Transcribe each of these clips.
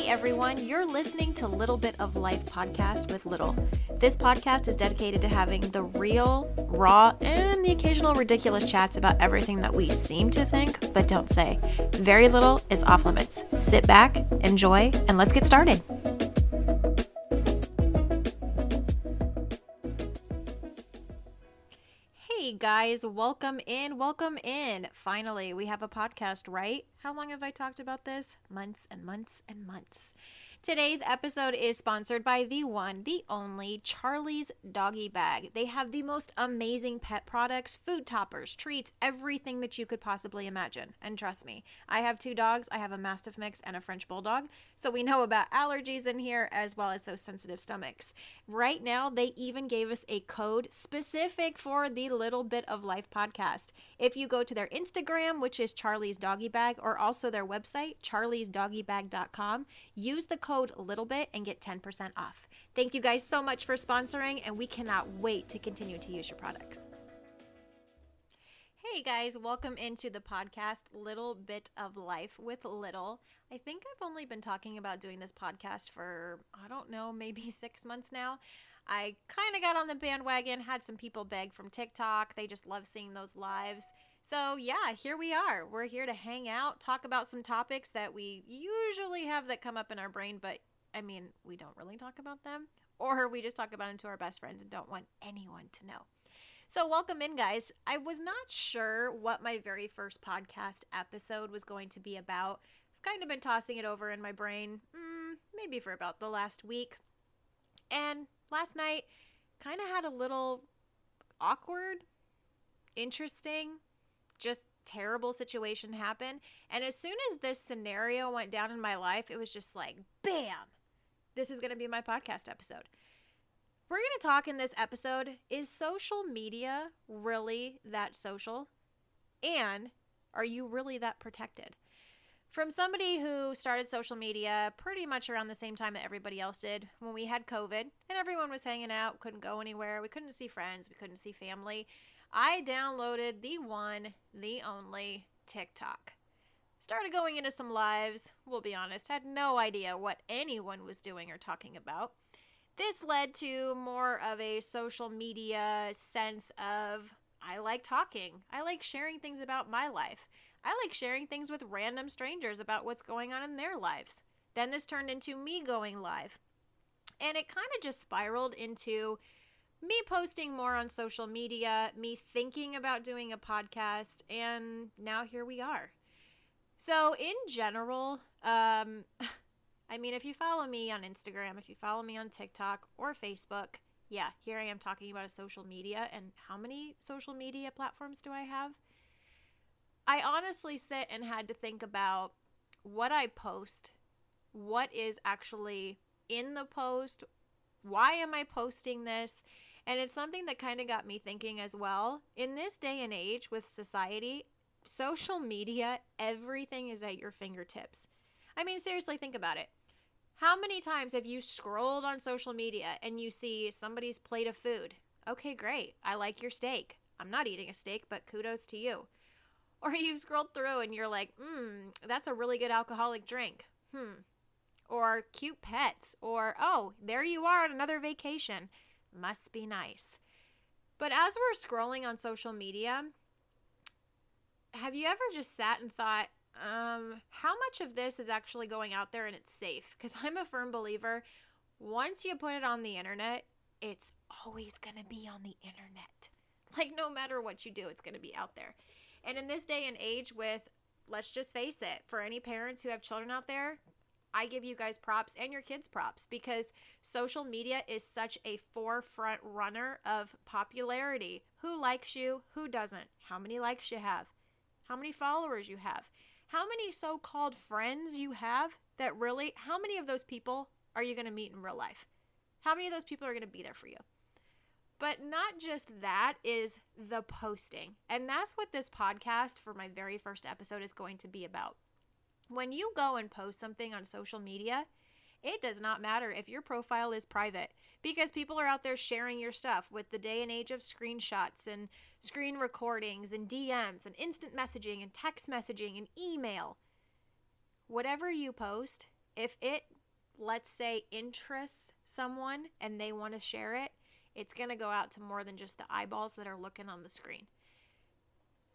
Hey everyone, you're listening to Little Bit of Life podcast with Little. This podcast is dedicated to having the real, raw, and the occasional ridiculous chats about everything that we seem to think but don't say. Very little is off limits. Sit back, enjoy, and let's get started. Guys, welcome in, welcome in. Finally, we have a podcast, right? How long have I talked about this? Months and months and months. Today's episode is sponsored by the one, the only Charlie's Doggie Bag. They have the most amazing pet products, food toppers, treats, everything that you could possibly imagine. And trust me, I have two dogs. I have a Mastiff mix and a French Bulldog. So we know about allergies in here as well as those sensitive stomachs. Right now, they even gave us a code specific for the Little Bit of Life podcast. If you go to their Instagram, which is Charlie's Doggie Bag, or also their website, charliesdoggiebag.com, use the code little bit and get 10% off. Thank you guys so much for sponsoring, and we cannot wait to continue to use your products. Hey guys, welcome into the podcast Little Bit of Life with Little. I think I've only been talking about doing this podcast for, I don't know, maybe six months now. I kind of got on the bandwagon, had some people beg from TikTok. They just love seeing those lives. So, yeah, here we are. We're here to hang out, talk about some topics that we usually have that come up in our brain, but I mean, we don't really talk about them, or we just talk about them to our best friends and don't want anyone to know. So, welcome in, guys. I was not sure what my very first podcast episode was going to be about. I've kind of been tossing it over in my brain, mm, maybe for about the last week. And last night, kind of had a little awkward, interesting, just terrible situation happen. And as soon as this scenario went down in my life, it was just like, bam, this is going to be my podcast episode. We're going to talk in this episode is social media really that social? And are you really that protected? From somebody who started social media pretty much around the same time that everybody else did when we had COVID and everyone was hanging out, couldn't go anywhere, we couldn't see friends, we couldn't see family. I downloaded the one, the only TikTok. Started going into some lives, we'll be honest, had no idea what anyone was doing or talking about. This led to more of a social media sense of I like talking. I like sharing things about my life. I like sharing things with random strangers about what's going on in their lives. Then this turned into me going live. And it kind of just spiraled into me posting more on social media, me thinking about doing a podcast, and now here we are. So, in general, um, I mean, if you follow me on Instagram, if you follow me on TikTok or Facebook, yeah, here I am talking about a social media. And how many social media platforms do I have? I honestly sit and had to think about what I post, what is actually in the post, why am I posting this? And it's something that kind of got me thinking as well. In this day and age with society, social media, everything is at your fingertips. I mean, seriously, think about it. How many times have you scrolled on social media and you see somebody's plate of food? Okay, great. I like your steak. I'm not eating a steak, but kudos to you. Or you've scrolled through and you're like, hmm, that's a really good alcoholic drink. Hmm. Or cute pets. Or, oh, there you are on another vacation. Must be nice. But as we're scrolling on social media, have you ever just sat and thought, um, how much of this is actually going out there and it's safe? Because I'm a firm believer, once you put it on the internet, it's always going to be on the internet. Like, no matter what you do, it's going to be out there. And in this day and age, with let's just face it, for any parents who have children out there, I give you guys props and your kids props because social media is such a forefront runner of popularity. Who likes you? Who doesn't? How many likes you have? How many followers you have? How many so called friends you have that really, how many of those people are you going to meet in real life? How many of those people are going to be there for you? But not just that is the posting. And that's what this podcast for my very first episode is going to be about. When you go and post something on social media, it does not matter if your profile is private because people are out there sharing your stuff with the day and age of screenshots and screen recordings and DMs and instant messaging and text messaging and email. Whatever you post if it, let's say, interests someone and they want to share it, it's going to go out to more than just the eyeballs that are looking on the screen.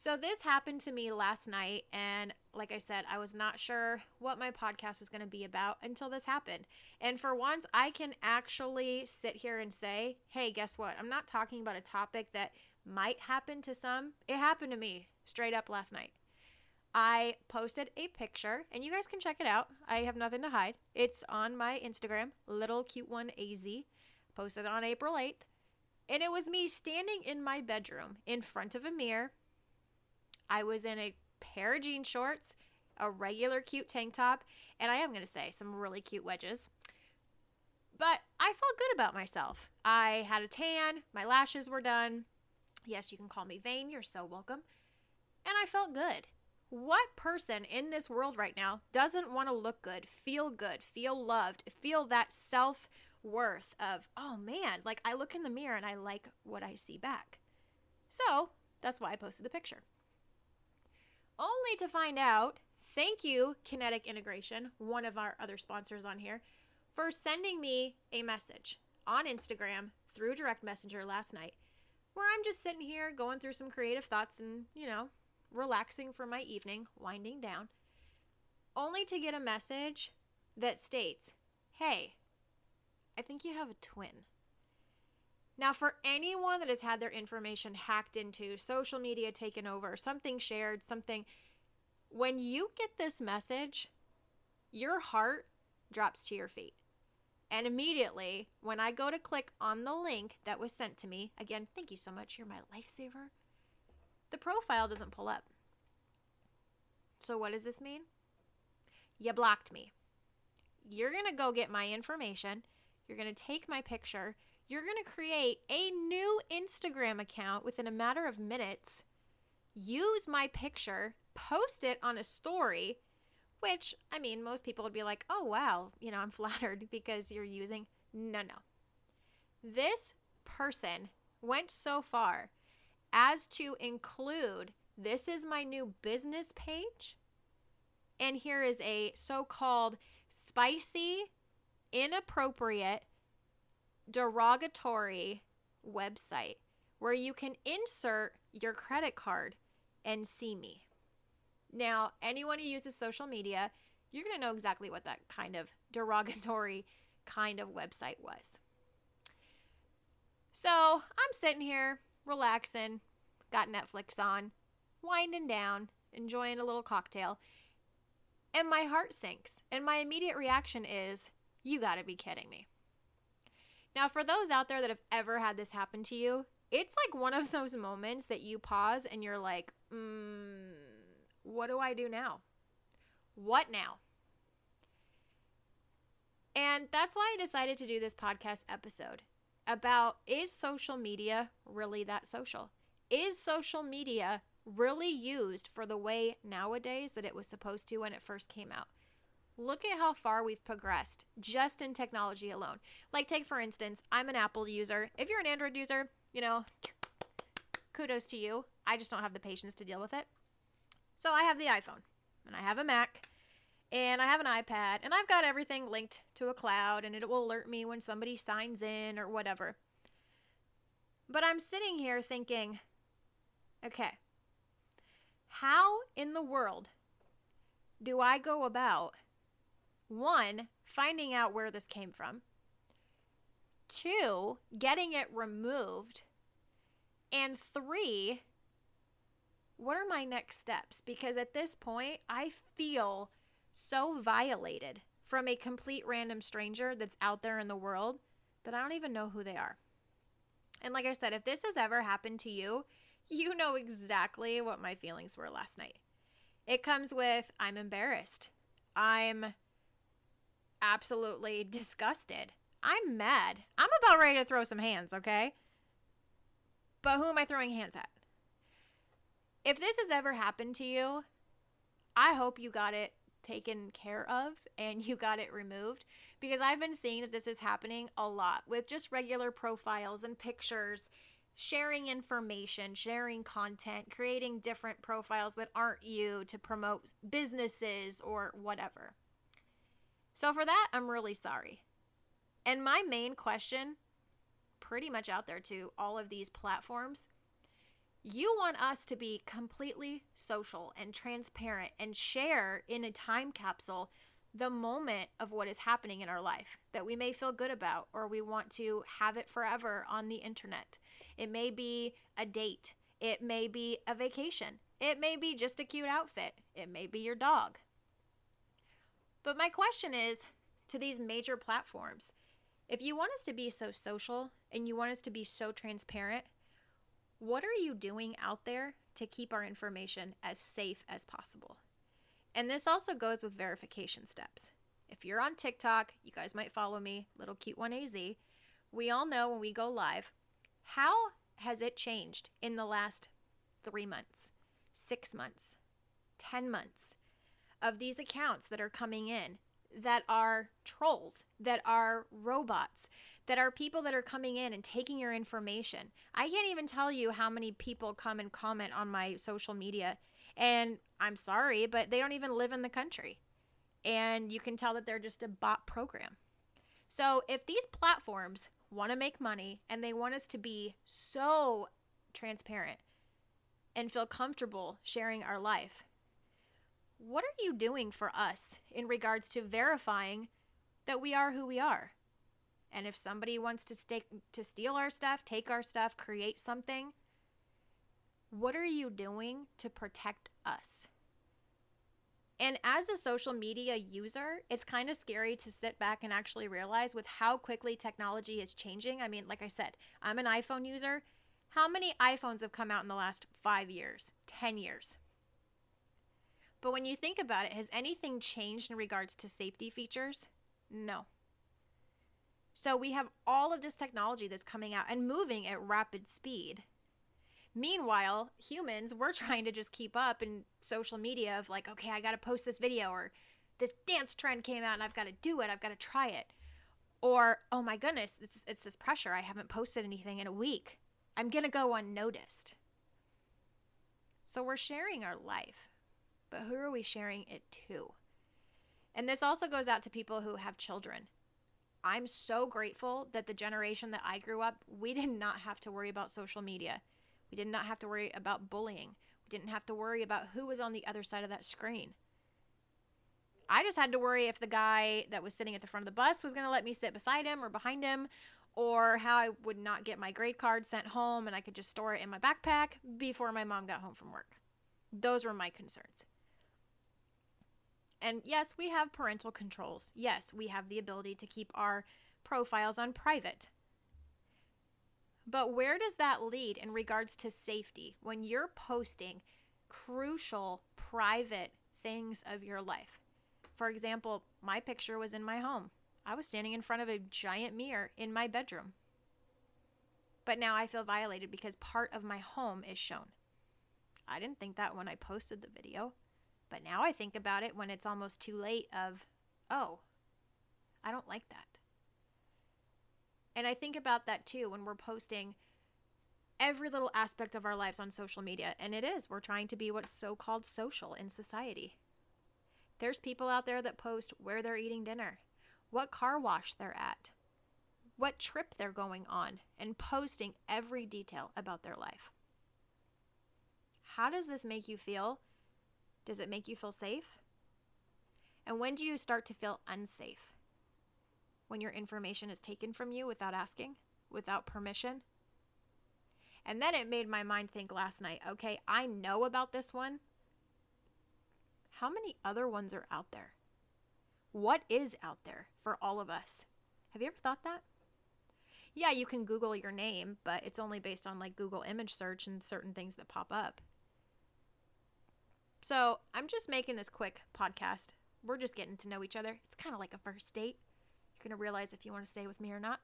So, this happened to me last night, and like I said, I was not sure what my podcast was going to be about until this happened. And for once, I can actually sit here and say, hey, guess what? I'm not talking about a topic that might happen to some. It happened to me straight up last night. I posted a picture, and you guys can check it out. I have nothing to hide. It's on my Instagram, little cute one AZ. Posted on April 8th. And it was me standing in my bedroom in front of a mirror I was in a pair of jean shorts, a regular cute tank top, and I am going to say some really cute wedges. But I felt good about myself. I had a tan, my lashes were done. Yes, you can call me vain, you're so welcome. And I felt good. What person in this world right now doesn't want to look good, feel good, feel loved, feel that self worth of, oh man, like I look in the mirror and I like what I see back? So that's why I posted the picture only to find out thank you, Kinetic Integration, one of our other sponsors on here, for sending me a message on Instagram through direct messenger last night where I'm just sitting here going through some creative thoughts and, you know, relaxing for my evening, winding down, only to get a message that states, Hey, I think you have a twin. Now, for anyone that has had their information hacked into, social media taken over, something shared, something, when you get this message, your heart drops to your feet. And immediately, when I go to click on the link that was sent to me, again, thank you so much, you're my lifesaver, the profile doesn't pull up. So, what does this mean? You blocked me. You're going to go get my information, you're going to take my picture you're going to create a new Instagram account within a matter of minutes, use my picture, post it on a story, which, I mean, most people would be like, oh, wow, you know, I'm flattered because you're using. No, no. This person went so far as to include this is my new business page. And here is a so called spicy, inappropriate, derogatory website where you can insert your credit card and see me. Now, anyone who uses social media, you're going to know exactly what that kind of derogatory kind of website was. So I'm sitting here relaxing, got Netflix on, winding down, enjoying a little cocktail, and my heart sinks. And my immediate reaction is, You gotta be kidding me. Now, for those out there that have ever had this happen to you, it's like one of those moments that you pause and you're like, mm, what do I do now? What now? And that's why I decided to do this podcast episode about is social media really that social? Is social media really used for the way nowadays that it was supposed to when it first came out? Look at how far we've progressed just in technology alone. Like, take for instance, I'm an Apple user. If you're an Android user, you know, kudos to you. I just don't have the patience to deal with it. So I have the iPhone, and I have a Mac, and I have an iPad, and I've got everything linked to a cloud, and it will alert me when somebody signs in or whatever. But I'm sitting here thinking, okay, how in the world do I go about one, finding out where this came from. Two, getting it removed. And three, what are my next steps? Because at this point, I feel so violated from a complete random stranger that's out there in the world that I don't even know who they are. And like I said, if this has ever happened to you, you know exactly what my feelings were last night. It comes with I'm embarrassed. I'm absolutely disgusted. I'm mad. I'm about ready to throw some hands, okay? But who am I throwing hands at? If this has ever happened to you, I hope you got it taken care of and you got it removed because I've been seeing that this is happening a lot with just regular profiles and pictures, sharing information, sharing content, creating different profiles that aren't you to promote businesses or whatever. So for that, I'm really sorry. And my main question, pretty much out there to all of these platforms, you want us to be completely social and transparent and share in a time capsule the moment of what is happening in our life that we may feel good about or we want to have it forever on the internet. It may be a date, it may be a vacation, it may be just a cute outfit, it may be your dog. But my question is to these major platforms if you want us to be so social and you want us to be so transparent, what are you doing out there to keep our information as safe as possible? And this also goes with verification steps. If you're on TikTok, you guys might follow me, little cute one AZ. We all know when we go live, how has it changed in the last three months, six months, 10 months of these accounts that are coming in that are trolls, that are robots, that are people that are coming in and taking your information. I can't even tell you how many people come and comment on my social media. And I'm sorry, but they don't even live in the country. And you can tell that they're just a bot program. So if these platforms want to make money and they want us to be so transparent and feel comfortable sharing our life, what are you doing for us in regards to verifying that we are who we are? And if somebody wants to to steal our stuff, take our stuff, create something, what are you doing to protect us? And as a social media user, it's kind of scary to sit back and actually realize with how quickly technology is changing. I mean, like I said, I'm an iPhone user. How many iPhones have come out in the last five years, 10 years? But when you think about it, has anything changed in regards to safety features? No. So we have all of this technology that's coming out and moving at rapid speed. Meanwhile, humans, we're trying to just keep up in social media of like, okay, I got to post this video or this dance trend came out and I've got to do it. I've got to try it. Or, oh my goodness, it's, it's this pressure. I haven't posted anything in a week. I'm going to go unnoticed. So we're sharing our life, but who are we sharing it to? And this also goes out to people who have children. I'm so grateful that the generation that I grew up, we did not have to worry about social media. We did not have to worry about bullying. We didn't have to worry about who was on the other side of that screen. I just had to worry if the guy that was sitting at the front of the bus was going to let me sit beside him or behind him, or how I would not get my grade card sent home and I could just store it in my backpack before my mom got home from work. Those were my concerns. And yes, we have parental controls. Yes, we have the ability to keep our profiles on private. But where does that lead in regards to safety when you're posting crucial private things of your life? For example, my picture was in my home. I was standing in front of a giant mirror in my bedroom. But now I feel violated because part of my home is shown. I didn't think that when I posted the video. But now I think about it when it's almost too late of, oh, I don't like that. And I think about that too when we're posting every little aspect of our lives on social media. And it is, we're trying to be what's so called social in society. There's people out there that post where they're eating dinner, what car wash they're at, what trip they're going on, and posting every detail about their life. How does this make you feel does it make you feel safe? And when do you start to feel unsafe? When your information is taken from you without asking, without permission? And then it made my mind think last night okay, I know about this one. How many other ones are out there? What is out there for all of us? Have you ever thought that? Yeah, you can Google your name, but it's only based on like Google image search and certain things that pop up. So I'm just making this quick podcast. We're just getting to know each other. It's kind of like a first date. You're going to realize if you want to stay with me or not.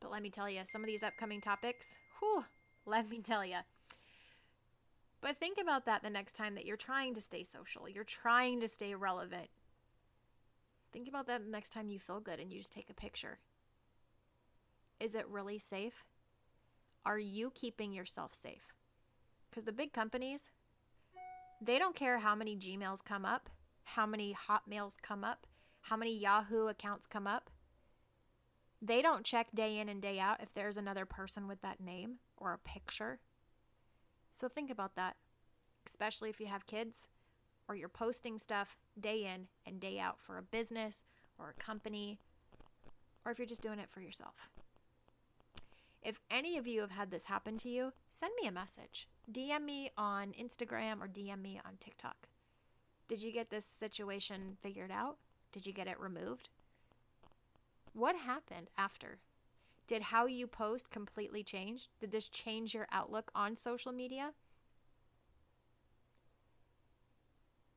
But let me tell you, some of these upcoming topics, whew, let me tell you. But think about that the next time that you're trying to stay social, you're trying to stay relevant. Think about that next time you feel good and you just take a picture. Is it really safe? Are you keeping yourself safe? Because the big companies, they don't care how many Gmails come up, how many Hotmails come up, how many Yahoo accounts come up. They don't check day in and day out if there's another person with that name or a picture. So think about that, especially if you have kids or you're posting stuff day in and day out for a business or a company, or if you're just doing it for yourself. If any of you have had this happen to you, send me a message. DM me on Instagram or DM me on TikTok. Did you get this situation figured out? Did you get it removed? What happened after? Did how you post completely change? Did this change your outlook on social media?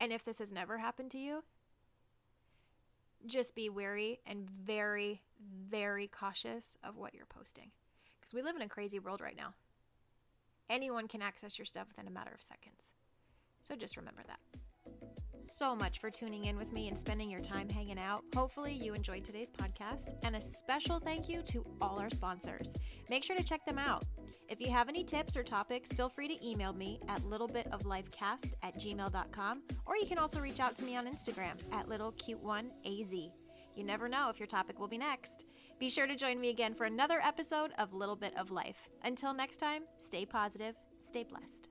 And if this has never happened to you, just be wary and very, very cautious of what you're posting. Because we live in a crazy world right now. Anyone can access your stuff within a matter of seconds. So just remember that so much for tuning in with me and spending your time hanging out. Hopefully, you enjoyed today's podcast, and a special thank you to all our sponsors. Make sure to check them out. If you have any tips or topics, feel free to email me at littlebitoflifecast at gmail.com, or you can also reach out to me on Instagram at littlecute1az. You never know if your topic will be next. Be sure to join me again for another episode of Little Bit of Life. Until next time, stay positive, stay blessed.